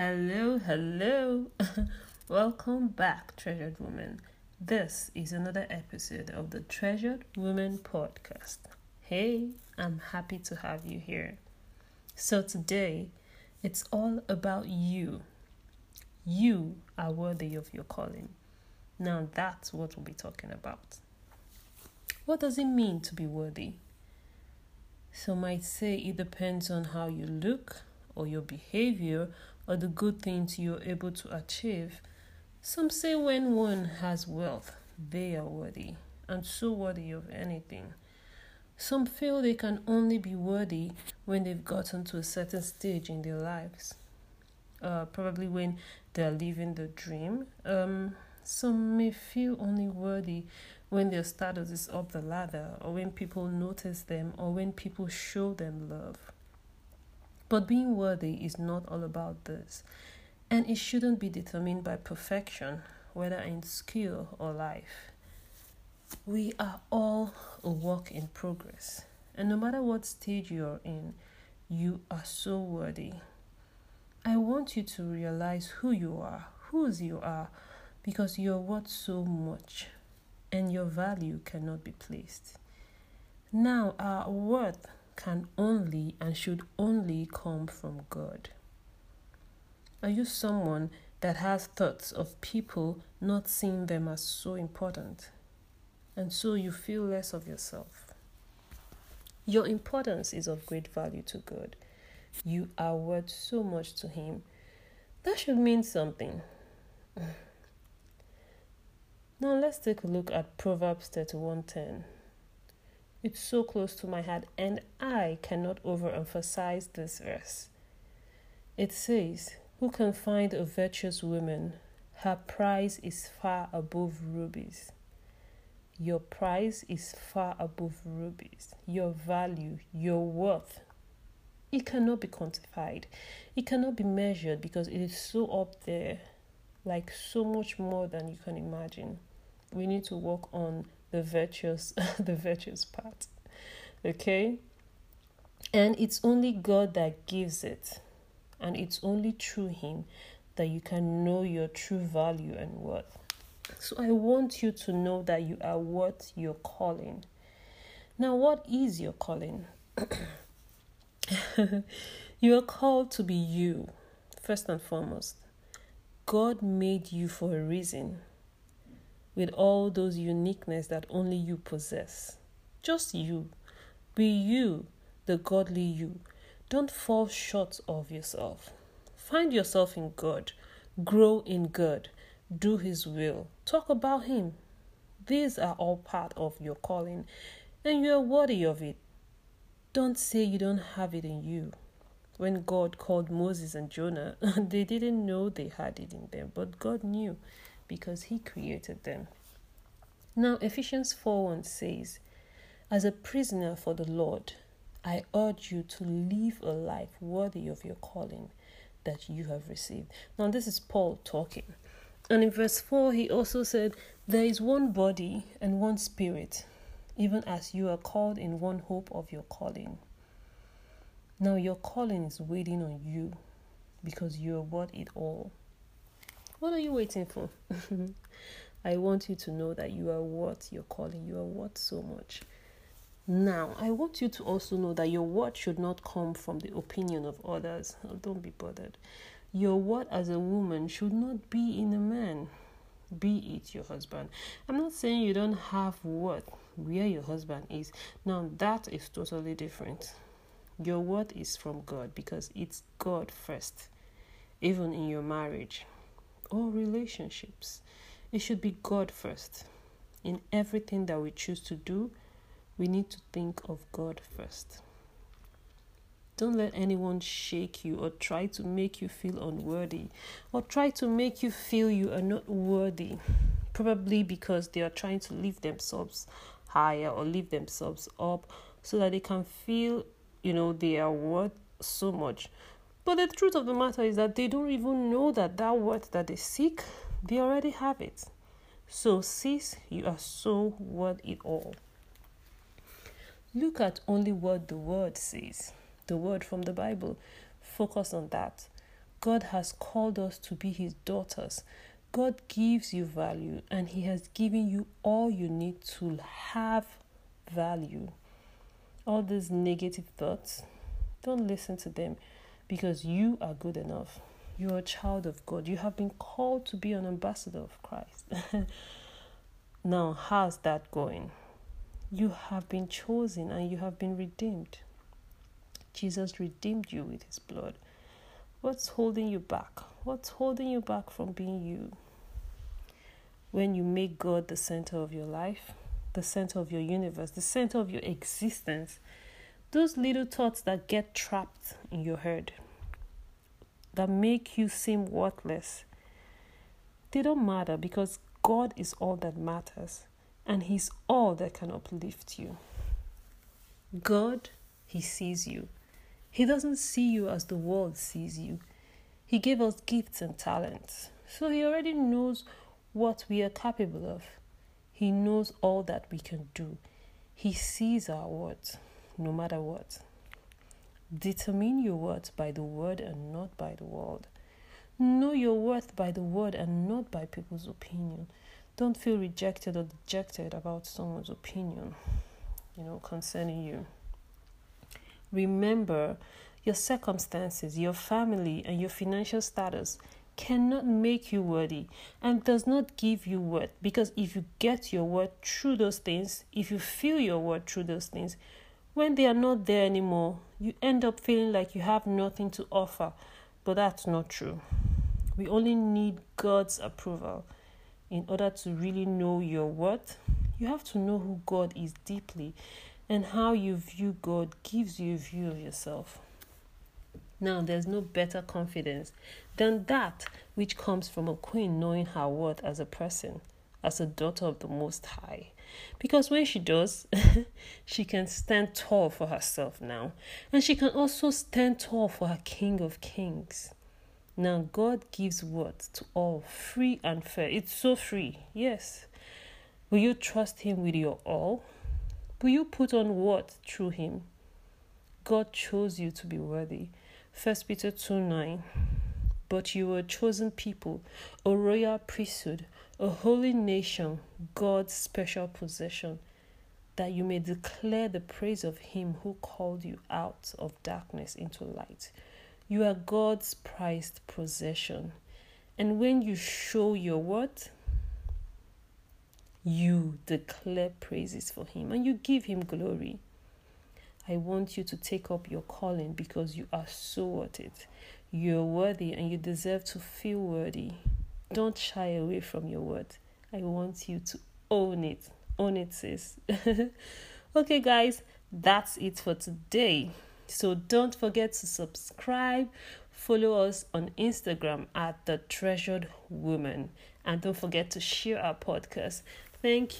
Hello, hello. Welcome back, treasured woman. This is another episode of the Treasured Woman podcast. Hey, I'm happy to have you here. So, today it's all about you. You are worthy of your calling. Now, that's what we'll be talking about. What does it mean to be worthy? Some might say it depends on how you look or your behavior or the good things you're able to achieve. Some say when one has wealth, they are worthy, and so worthy of anything. Some feel they can only be worthy when they've gotten to a certain stage in their lives. Uh, probably when they're living the dream. Um, some may feel only worthy when their status is up the ladder, or when people notice them, or when people show them love. But being worthy is not all about this, and it shouldn't be determined by perfection, whether in skill or life. We are all a work in progress, and no matter what stage you're in, you are so worthy. I want you to realize who you are, whose you are, because you're worth so much, and your value cannot be placed. Now, our worth can only and should only come from God. Are you someone that has thoughts of people not seeing them as so important? And so you feel less of yourself. Your importance is of great value to God. You are worth so much to Him. That should mean something. Now let's take a look at Proverbs 31:10. It's so close to my heart, and I cannot overemphasize this verse. It says, Who can find a virtuous woman? Her price is far above rubies. Your price is far above rubies. Your value, your worth, it cannot be quantified. It cannot be measured because it is so up there, like so much more than you can imagine. We need to work on the virtuous the virtuous part okay? And it's only god that gives it and it's only through him that you can know your true value and worth. So i want you to know that you are worth your calling. Now what is your calling? You are called to be you first and foremost. God made you for a reason with all those uniqueness that only you possess. Just you. Be you, the godly you. Don't fall short of yourself. Find yourself in God. Grow in God. Do His will. Talk about Him. These are all part of your calling, and you are worthy of it. Don't say you don't have it in you. When God called Moses and Jonah, they didn't know they had it in them, but God knew because he created them. Now, Ephesians 4 1 says, As a prisoner for the Lord, I urge you to live a life worthy of your calling that you have received. Now, this is Paul talking. And in verse 4, he also said, There is one body and one spirit, even as you are called in one hope of your calling. Now, your calling is waiting on you because you are worth it all. What are you waiting for? I want you to know that you are worth your calling. You are worth so much. Now, I want you to also know that your word should not come from the opinion of others. Oh, don't be bothered. Your word as a woman should not be in a man, be it your husband. I'm not saying you don't have worth where your husband is. Now, that is totally different. Your word is from God because it's God first, even in your marriage or relationships. It should be God first. In everything that we choose to do, we need to think of God first. Don't let anyone shake you or try to make you feel unworthy or try to make you feel you are not worthy. Probably because they are trying to lift themselves higher or lift themselves up so that they can feel, you know, they are worth so much. But the truth of the matter is that they don't even know that that worth that they seek, they already have it. So, sis, you are so worth it all. Look at only what the word says, the word from the Bible. Focus on that. God has called us to be His daughters. God gives you value and He has given you all you need to have value. All these negative thoughts, don't listen to them because you are good enough. You are a child of God. You have been called to be an ambassador of Christ. now, how's that going? You have been chosen and you have been redeemed. Jesus redeemed you with his blood. What's holding you back? What's holding you back from being you? When you make God the center of your life, the center of your universe, the center of your existence, those little thoughts that get trapped in your head, that make you seem worthless, they don't matter because God is all that matters and He's all that can uplift you. God, He sees you. He doesn't see you as the world sees you. He gave us gifts and talents. So He already knows what we are capable of. He knows all that we can do. He sees our words, no matter what. Determine your worth by the word and not by the world. Know your worth by the word and not by people's opinion. Don't feel rejected or dejected about someone's opinion, you know, concerning you. Remember, your circumstances, your family, and your financial status cannot make you worthy and does not give you worth because if you get your worth through those things, if you feel your worth through those things, when they are not there anymore, you end up feeling like you have nothing to offer. But that's not true. We only need God's approval in order to really know your worth. You have to know who God is deeply, and how you view God gives you a view of yourself. Now, there's no better confidence than that which comes from a queen knowing her worth as a person, as a daughter of the Most High. Because when she does, she can stand tall for herself now. And she can also stand tall for her King of Kings. Now, God gives words to all, free and fair. It's so free, yes. Will you trust Him with your all? Will you put on what through Him? God chose you to be worthy. 1 Peter 2 9. But you were a chosen people, a royal priesthood a holy nation, God's special possession, that you may declare the praise of Him who called you out of darkness into light. You are God's prized possession. And when you show your what? You declare praises for Him and you give Him glory. I want you to take up your calling because you are so worth it. You're worthy and you deserve to feel worthy. Don't shy away from your word. I want you to own it. Own it, sis. okay, guys, that's it for today. So don't forget to subscribe, follow us on Instagram at the treasured woman, and don't forget to share our podcast. Thank you.